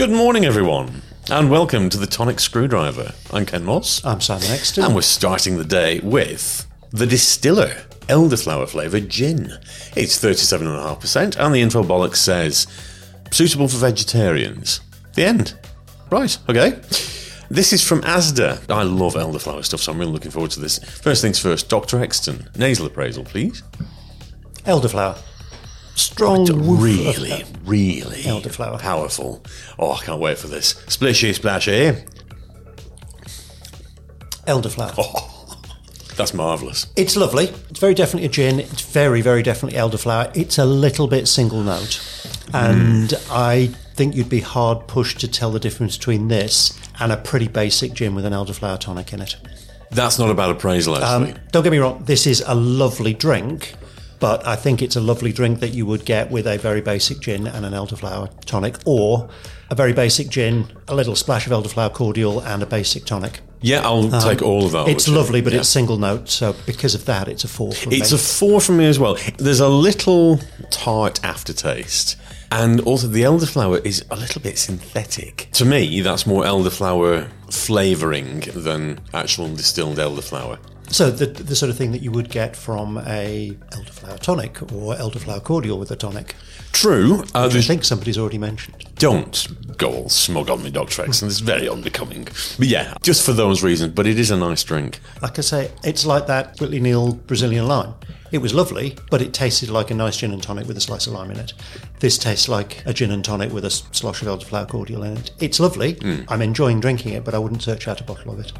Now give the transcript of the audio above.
Good morning, everyone, and welcome to the Tonic Screwdriver. I'm Ken Moss, I'm Simon Exton. and we're starting the day with the Distiller Elderflower flavoured gin. It's 37.5%, and the info bollocks says suitable for vegetarians. The end. Right, okay. This is from Asda. I love elderflower stuff, so I'm really looking forward to this. First things first, Dr. Exton, nasal appraisal, please. Elderflower. Strong Really, really Elderflower. powerful. Oh, I can't wait for this. Splishy, splashy. Elderflower. Oh. That's marvellous. It's lovely. It's very definitely a gin. It's very, very definitely elderflower. It's a little bit single note. And I think you'd be hard pushed to tell the difference between this and a pretty basic gin with an elderflower tonic in it. That's not a bad appraisal, actually. Um, don't get me wrong, this is a lovely drink, but I think it's a lovely drink that you would get with a very basic gin and an elderflower tonic, or a very basic gin, a little splash of elderflower cordial, and a basic tonic. yeah, I'll take all of that. Um, It's lovely, but Yeah. it's single note, so because of that, it's a four from It's me. a four from me as well. There's a little tart aftertaste. And also, the elderflower is a little bit synthetic. To me, that's more elderflower flavouring than actual distilled elderflower. So the the sort of thing that you would get from a elderflower tonic or elderflower cordial with a tonic. True, uh, I think somebody's already mentioned. don't go all smug on me, Dr. X, and it's very unbecoming. But yeah, just for those reasons, but it is a nice drink. Like I say, it's like that Whitley Neill Brazilian lime. It was lovely, but it tasted like a nice gin and tonic with a slice of lime in it. This tastes like a gin and tonic with a slosh of elderflower cordial in it. It's lovely. I'm enjoying drinking it, but I wouldn't search out a bottle of it.